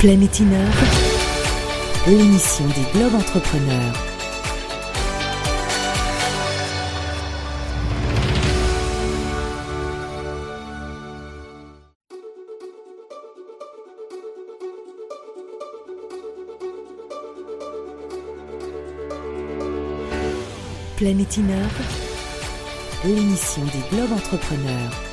Planète Innove, l'émission des Globes Entrepreneurs. Planète Innove, l'émission des Globes Entrepreneurs.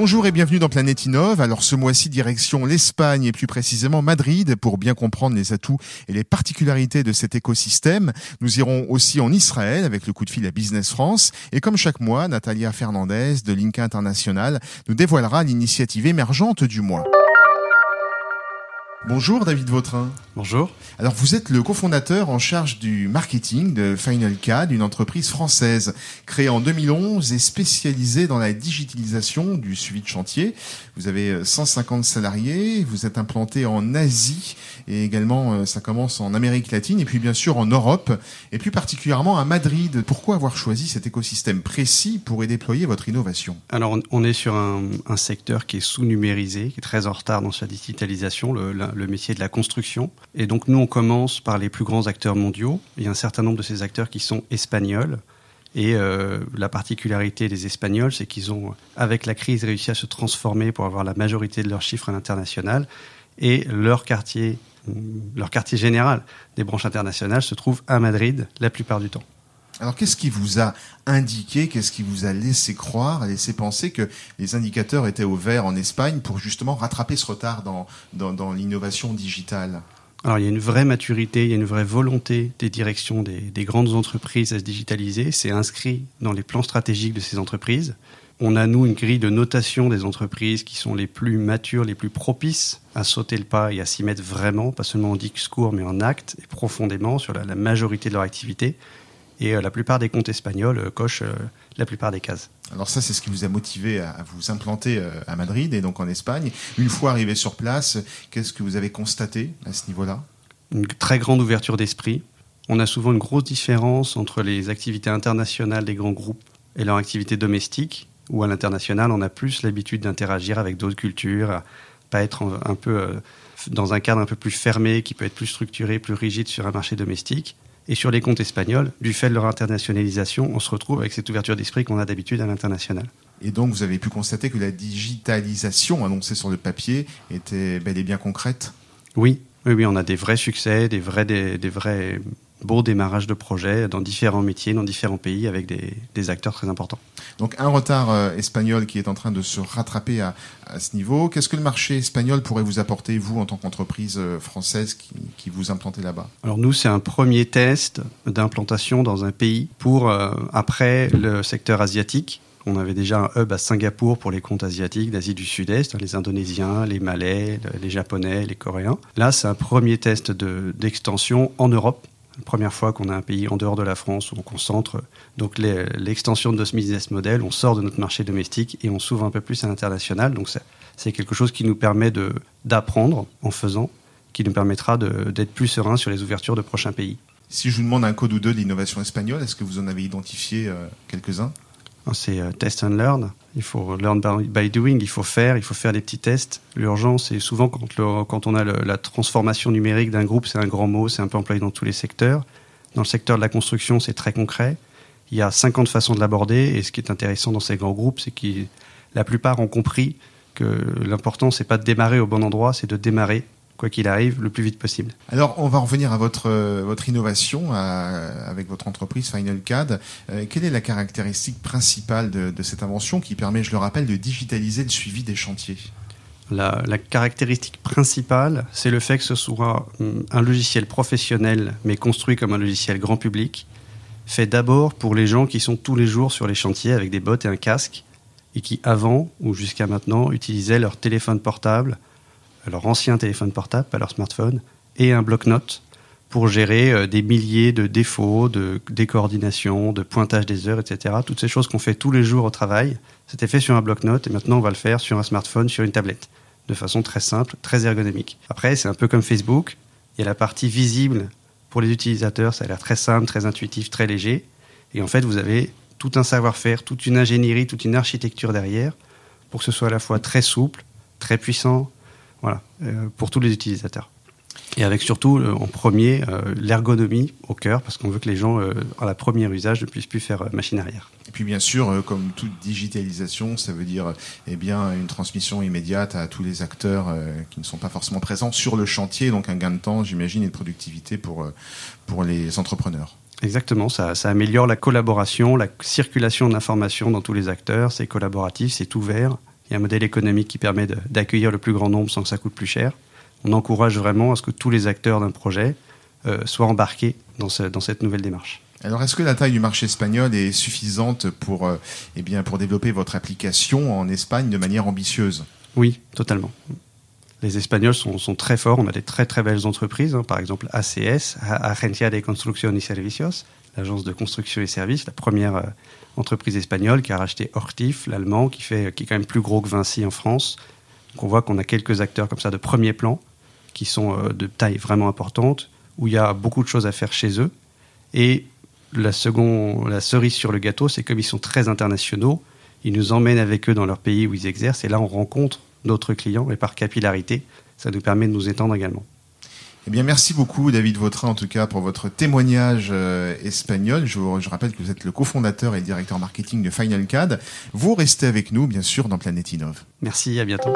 Bonjour et bienvenue dans Planète Innove. Alors ce mois-ci, direction l'Espagne et plus précisément Madrid pour bien comprendre les atouts et les particularités de cet écosystème. Nous irons aussi en Israël avec le coup de fil à Business France. Et comme chaque mois, Natalia Fernandez de Link International nous dévoilera l'initiative émergente du mois. Bonjour David Vautrin. Bonjour. Alors vous êtes le cofondateur en charge du marketing de Final CAD, une entreprise française créée en 2011 et spécialisée dans la digitalisation du suivi de chantier. Vous avez 150 salariés, vous êtes implanté en Asie et également euh, ça commence en Amérique latine et puis bien sûr en Europe et plus particulièrement à Madrid. Pourquoi avoir choisi cet écosystème précis pour y déployer votre innovation? Alors on est sur un, un secteur qui est sous-numérisé, qui est très en retard dans sa digitalisation. Le métier de la construction. Et donc nous, on commence par les plus grands acteurs mondiaux. Il y a un certain nombre de ces acteurs qui sont espagnols. Et euh, la particularité des Espagnols, c'est qu'ils ont, avec la crise, réussi à se transformer pour avoir la majorité de leurs chiffres à l'international. Et leur quartier, leur quartier général des branches internationales se trouve à Madrid la plupart du temps. Alors qu'est-ce qui vous a indiqué, qu'est-ce qui vous a laissé croire, laissé penser que les indicateurs étaient au vert en Espagne pour justement rattraper ce retard dans, l'innovation digitale? Alors il y a une vraie maturité, il y a une vraie volonté des directions des, des grandes entreprises à se digitaliser. C'est inscrit dans les plans stratégiques de ces entreprises. On a, nous, une grille de notation des entreprises qui sont les plus matures, les plus propices à sauter le pas et à s'y mettre vraiment, pas seulement en discours, mais en acte et profondément sur la, la majorité de leur activité. Et euh, la plupart des comptes espagnols euh, cochent euh, la plupart des cases. Alors ça, c'est ce qui vous a motivé à vous implanter à Madrid et donc en Espagne. Une fois arrivé sur place, qu'est-ce que vous avez constaté à ce niveau-là? Une très grande ouverture d'esprit. On a souvent une grosse différence entre les activités internationales des grands groupes et leur activité domestique, où à l'international, on a plus l'habitude d'interagir avec d'autres cultures, pas être un peu dans un cadre un peu plus fermé, qui peut être plus structuré, plus rigide sur un marché domestique. Et sur les comptes espagnols, du fait de leur internationalisation, on se retrouve avec cette ouverture d'esprit qu'on a d'habitude à l'international. Et donc, vous avez pu constater que la digitalisation annoncée sur le papier était bel et bien concrète? Oui, oui, oui, on a des vrais succès, des vrais, des, des vrais beaux démarrages de projets dans différents métiers, dans différents pays, avec des, des acteurs très importants. Donc un retard euh, espagnol qui est en train de se rattraper à, à ce niveau. Qu'est-ce que le marché espagnol pourrait vous apporter, vous, en tant qu'entreprise euh, française qui, qui vous implantez là-bas? Alors nous, c'est un premier test d'implantation dans un pays pour, euh, après le secteur asiatique, on avait déjà un hub à Singapour pour les comptes asiatiques d'Asie du Sud-Est, les Indonésiens, les Malais, les Japonais, les Coréens. Là, c'est un premier test d'extension en Europe première fois qu'on a un pays en dehors de la France où on concentre donc l'extension de notre business model, on sort de notre marché domestique et on s'ouvre un peu plus à l'international. Donc c'est quelque chose qui nous permet d'apprendre en faisant, qui nous permettra d'être plus serein sur les ouvertures de prochains pays. Si je vous demande un code ou deux de l'innovation espagnole, est-ce que vous en avez identifié euh, quelques-uns? C'est euh, test and learn. Il faut learn by doing. Il faut faire. Il faut faire des petits tests. L'urgence, c'est souvent quand, quand on a la transformation numérique d'un groupe, c'est un grand mot. C'est un peu employé dans tous les secteurs. Dans le secteur de la construction, c'est très concret. Il y a 50 façons de l'aborder. Et ce qui est intéressant dans ces grands groupes, c'est que la plupart ont compris que l'important, c'est pas de démarrer au bon endroit, c'est de démarrer quoi qu'il arrive, le plus vite possible. Alors, on va revenir à votre, euh, votre innovation à, avec votre entreprise Final CAD. Euh, quelle est la caractéristique principale de, de, cette invention qui permet, je le rappelle, de digitaliser le suivi des chantiers? La, la caractéristique principale, c'est le fait que ce soit un logiciel professionnel, mais construit comme un logiciel grand public, fait d'abord pour les gens qui sont tous les jours sur les chantiers avec des bottes et un casque, et qui avant ou jusqu'à maintenant utilisaient leur téléphone portable leur ancien téléphone portable, pas leur smartphone, et un bloc-notes pour gérer euh, des milliers de défauts, de décoordination, de pointage des heures, etc. Toutes ces choses qu'on fait tous les jours au travail, c'était fait sur un bloc-notes et maintenant on va le faire sur un smartphone, sur une tablette, de façon très simple, très ergonomique. Après, c'est un peu comme Facebook, il y a la partie visible pour les utilisateurs, ça a l'air très simple, très intuitif, très léger, et en fait vous avez tout un savoir-faire, toute une ingénierie, toute une architecture derrière pour que ce soit à la fois très souple, très puissant, voilà, pour tous les utilisateurs. Et avec surtout, en premier, l'ergonomie au cœur, parce qu'on veut que les gens, à la première usage, ne puissent plus faire machine arrière. Et puis bien sûr, euh, comme toute digitalisation, ça veut dire eh bien une transmission immédiate à tous les acteurs euh, qui ne sont pas forcément présents sur le chantier, donc un gain de temps, j'imagine, et de productivité pour, euh, pour les entrepreneurs. Exactement, ça, ça, améliore la collaboration, la circulation d'informations dans tous les acteurs, c'est collaboratif, c'est ouvert, il y a un modèle économique qui permet d'accueillir le plus grand nombre sans que ça coûte plus cher. On encourage vraiment à ce que tous les acteurs d'un projet soient embarqués dans, ce, dans cette nouvelle démarche. Alors, est-ce que la taille du marché espagnol est suffisante pour, euh, eh bien, pour développer votre application en Espagne de manière ambitieuse? Oui, totalement. Les Espagnols sont, sont, très forts. On a des très très belles entreprises, hein. par exemple ACS, Agencia de Construcción y Servicios, l'agence de construction et services, la première euh, entreprise espagnole qui a racheté Hortif, l'allemand, qui fait qui est quand même plus gros que Vinci en France. Donc on voit qu'on a quelques acteurs comme ça de premier plan qui sont euh, de taille vraiment importante, où il y a beaucoup de choses à faire chez eux. Et la, seconde, la cerise sur le gâteau, c'est comme ils sont très internationaux, ils nous emmènent avec eux dans leur pays où ils exercent, et là on rencontre d'autres clients, et par capillarité, ça nous permet de nous étendre également. Eh bien, merci beaucoup, David Vautrin, en tout cas, pour votre témoignage euh, espagnol. Je, je, rappelle que vous êtes le cofondateur et directeur marketing de Final CAD. Vous restez avec nous, bien sûr, dans Planète Innov. Merci, à bientôt.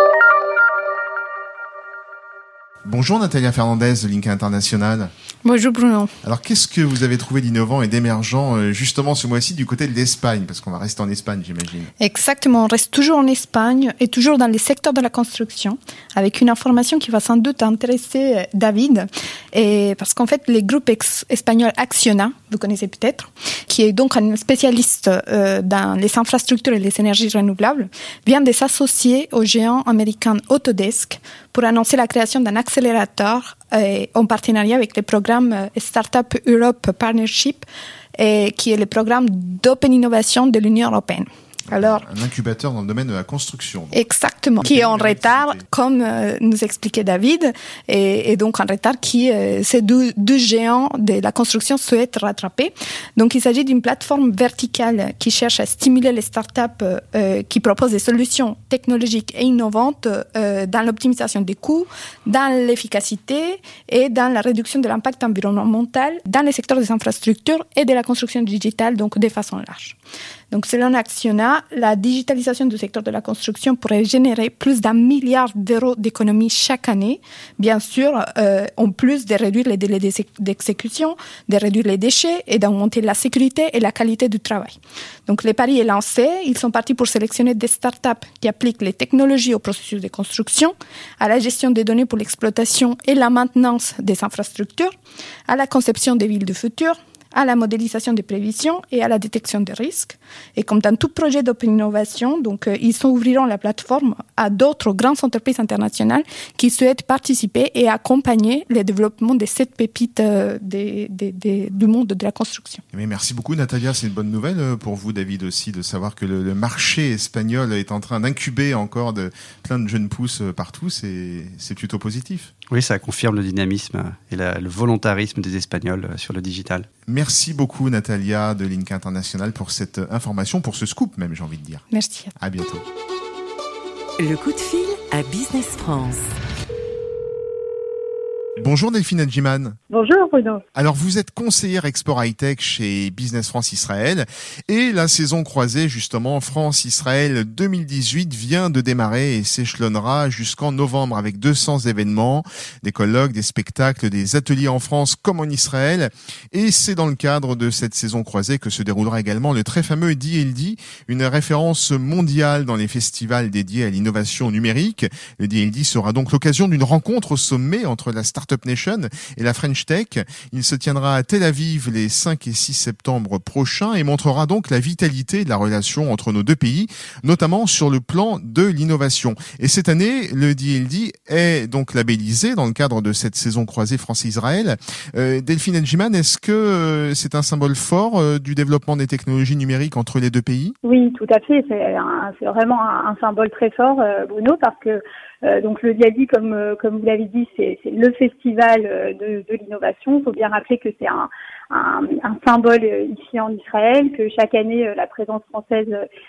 Bonjour Natalia Fernandez de Link International. Bonjour Bruno. Alors qu'est-ce que vous avez trouvé d'innovant et d'émergent euh, justement ce mois-ci du côté de l'Espagne? Parce qu'on va rester en Espagne j'imagine. Exactement, on reste toujours en Espagne et toujours dans les secteurs de la construction avec une information qui va sans doute intéresser euh, David. Et parce qu'en fait les groupes espagnols Acciona, vous connaissez peut-être, qui est donc un spécialiste euh, dans les infrastructures et les énergies renouvelables, vient de s'associer au géant américain Autodesk pour annoncer la création d'un accélérateur euh, en partenariat avec le programme euh, Startup Europe Partnership, et qui est le programme d'open innovation de l'Union européenne. Alors, un incubateur dans le domaine de la construction. Exactement, qui est en retard, comme euh, nous expliquait David, et, et, donc en retard qui euh, ces deux, deux, géants de la construction souhaitent rattraper. Donc il s'agit d'une plateforme verticale qui cherche à stimuler les startups euh, qui proposent des solutions technologiques et innovantes dans l'optimisation des coûts, dans l'efficacité et dans la réduction de l'impact environnemental dans les secteurs des infrastructures et de la construction digitale, donc de façon large. Donc, selon Acciona, la digitalisation du secteur de la construction pourrait générer plus d'un milliard d'euros d'économies chaque année, bien sûr, euh, en plus de réduire les délais d'exécution, de réduire les déchets et d'augmenter la sécurité et la qualité du travail. Donc, le pari est lancé. Ils sont partis pour sélectionner des startups qui appliquent les technologies au processus de construction, à la gestion des données pour l'exploitation et la maintenance des infrastructures, à la conception des villes du futur, à la modélisation des prévisions et à la détection des risques. Et comme dans tout projet d'open innovation, donc euh, ils ouvriront la plateforme à d'autres grandes entreprises internationales qui souhaitent participer et accompagner le développement de cette pépite euh, des, des, des, du monde de la construction. Mais merci beaucoup Natalia, c'est une bonne nouvelle euh, pour vous David aussi de savoir que le, le marché espagnol est en train d'incuber encore de, plein de jeunes pousses partout, c'est plutôt positif. Oui, ça confirme le dynamisme et la, le volontarisme des Espagnols sur le digital. Merci beaucoup Natalia de Link International pour cette information, pour ce scoop même j'ai envie de dire. Merci. À bientôt. Le coup de fil à Business France. Bonjour Delphine Adjiman. Bonjour Bruno. Alors vous êtes conseillère export high-tech chez Business France Israël et la saison croisée justement France-Israël 2018 vient de démarrer et s'échelonnera jusqu'en novembre avec 200 événements, des colloques, des spectacles, des ateliers en France comme en Israël et c'est dans le cadre de cette saison croisée que se déroulera également le très fameux DLD, une référence mondiale dans les festivals dédiés à l'innovation numérique. Le DLD sera donc l'occasion d'une rencontre au sommet entre la start Startup Nation et la French Tech. Il se tiendra à Tel Aviv les 5 et 6 septembre prochains et montrera donc la vitalité de la relation entre nos deux pays, notamment sur le plan de l'innovation. Et cette année, le DLD est donc labellisé dans le cadre de cette saison croisée France-Israël. Euh, Delphine Elgiman, est-ce que euh, c'est un symbole fort euh, du développement des technologies numériques entre les deux pays? Oui, tout à fait. C'est vraiment un, symbole très fort, euh, Bruno, parce que donc le Diadi, comme euh, comme vous l'avez dit, c'est le festival euh, de, de l'innovation. Il faut bien rappeler que c'est un, un, symbole ici en Israël, que chaque année la présence française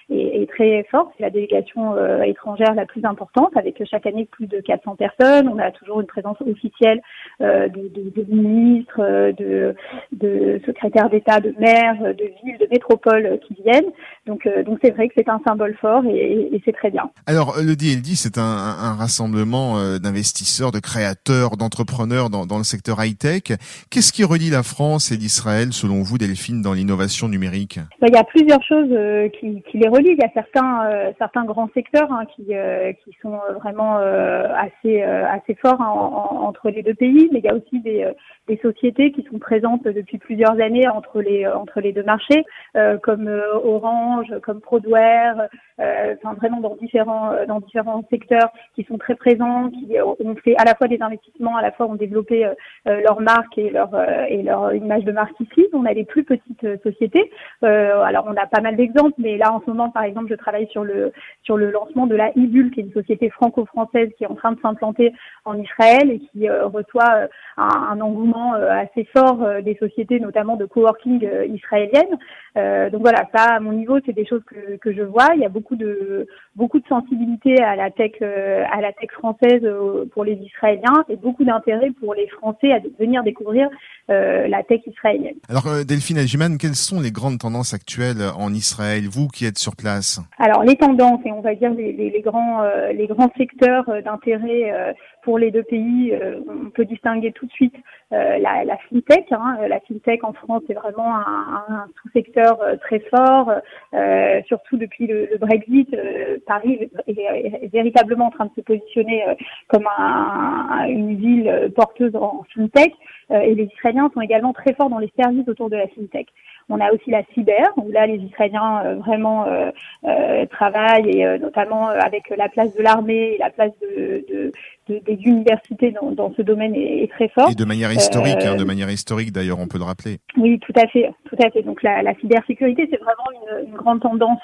est, est très forte. C'est la délégation étrangère la plus importante, avec chaque année plus de 400 personnes. On a toujours une présence officielle de, ministres, de, secrétaires d'État, de maires, de villes, de métropoles qui viennent. Donc, c'est vrai que c'est un symbole fort et, c'est très bien. Alors le DLD, c'est un, un, rassemblement d'investisseurs, de créateurs, d'entrepreneurs dans, dans le secteur high-tech. Qu'est-ce qui relie la France et l'Israël, selon vous, Delphine, dans l'innovation numérique ben, Il y a plusieurs choses euh, qui, les relient. Il y a certains, euh, certains grands secteurs hein, qui, euh, qui sont vraiment assez, assez forts hein, entre les deux pays, mais il y a aussi des, des sociétés qui sont présentes depuis plusieurs années entre les, entre les deux marchés, comme Orange, comme Prodware, enfin vraiment dans différents, dans différents secteurs qui sont très présents, qui ont fait à la fois des investissements, à la fois ont développé euh, leur marque et leur euh, et leur image de marque ici. On a les plus petites euh, sociétés. alors on a pas mal d'exemples, mais là en ce moment, par exemple, je travaille sur le sur le lancement de la Ibul, qui est une société franco-française qui est en train de s'implanter en Israël et qui reçoit un, un, engouement assez fort des sociétés, notamment de coworking israéliennes. Donc voilà, ça à mon niveau, c'est des choses que, que je vois. Il y a beaucoup de beaucoup de sensibilité à la tech à la tech française pour les Israéliens et beaucoup d'intérêt pour les Français à venir découvrir euh, la tech israélienne. Alors euh, Delphine Agiman, quelles sont les grandes tendances actuelles en Israël, vous qui êtes sur place? Alors les tendances et on va dire les, les, les grands euh, les grands secteurs d'intérêt pour les deux pays, on peut distinguer tout de suite la, la, fintech. Hein. La fintech en France est vraiment un, un sous-secteur très fort, surtout depuis le, le Brexit. Paris est, véritablement en train de se positionner comme un, une ville porteuse en fintech. Euh, et les Israéliens sont également très forts dans les services autour de la fintech. On a aussi la cyber, où là les Israéliens euh, vraiment euh, euh, travaillent, et notamment avec la place de l'armée et la place de, de, de des universités dans, dans, ce domaine est, est, très forte. Et de manière historique, hein, de manière historique d'ailleurs, on peut le rappeler. Oui, tout à fait, tout à fait. Donc la, la cybersécurité, c'est vraiment une, une, grande tendance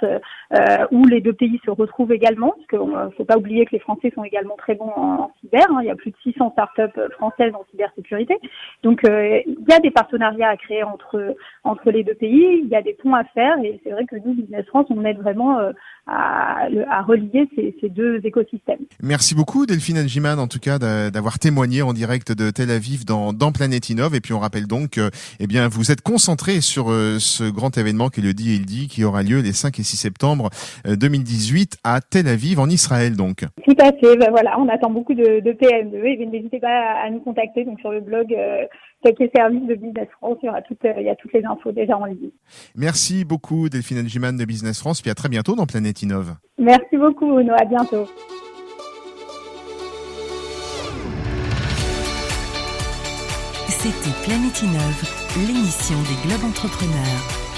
où les deux pays se retrouvent également, parce qu'il ne faut pas oublier que les Français sont également très bons en, en cyber. Hein. Il y a plus de 600 startups françaises en cybersécurité. Donc il y a des partenariats à créer entre entre les deux pays, il y a des ponts à faire et c'est vrai que nous, Business France, on aide vraiment euh, à, à, relier ces, ces, deux écosystèmes. Merci beaucoup Delphine Algiman en tout cas d'avoir témoigné en direct de Tel Aviv dans, dans Planète Innov et puis on rappelle donc que eh bien, vous êtes concentré sur euh, ce grand événement qui est le DLD qui aura lieu les 5 et 6 septembre 2018 euh, à Tel Aviv en Israël donc. Tout à fait, ben voilà, on attend beaucoup de, de PME et n'hésitez pas à nous contacter donc sur le blog quelques services de Business France. Il y aura toutes, il y a toutes les infos déjà en ligne. Merci beaucoup Delphine Elgiman de Business France. Puis à très bientôt dans Planète Innove. Merci beaucoup Bruno. À bientôt. C'était Planète Innove, l'émission des Globes Entrepreneurs.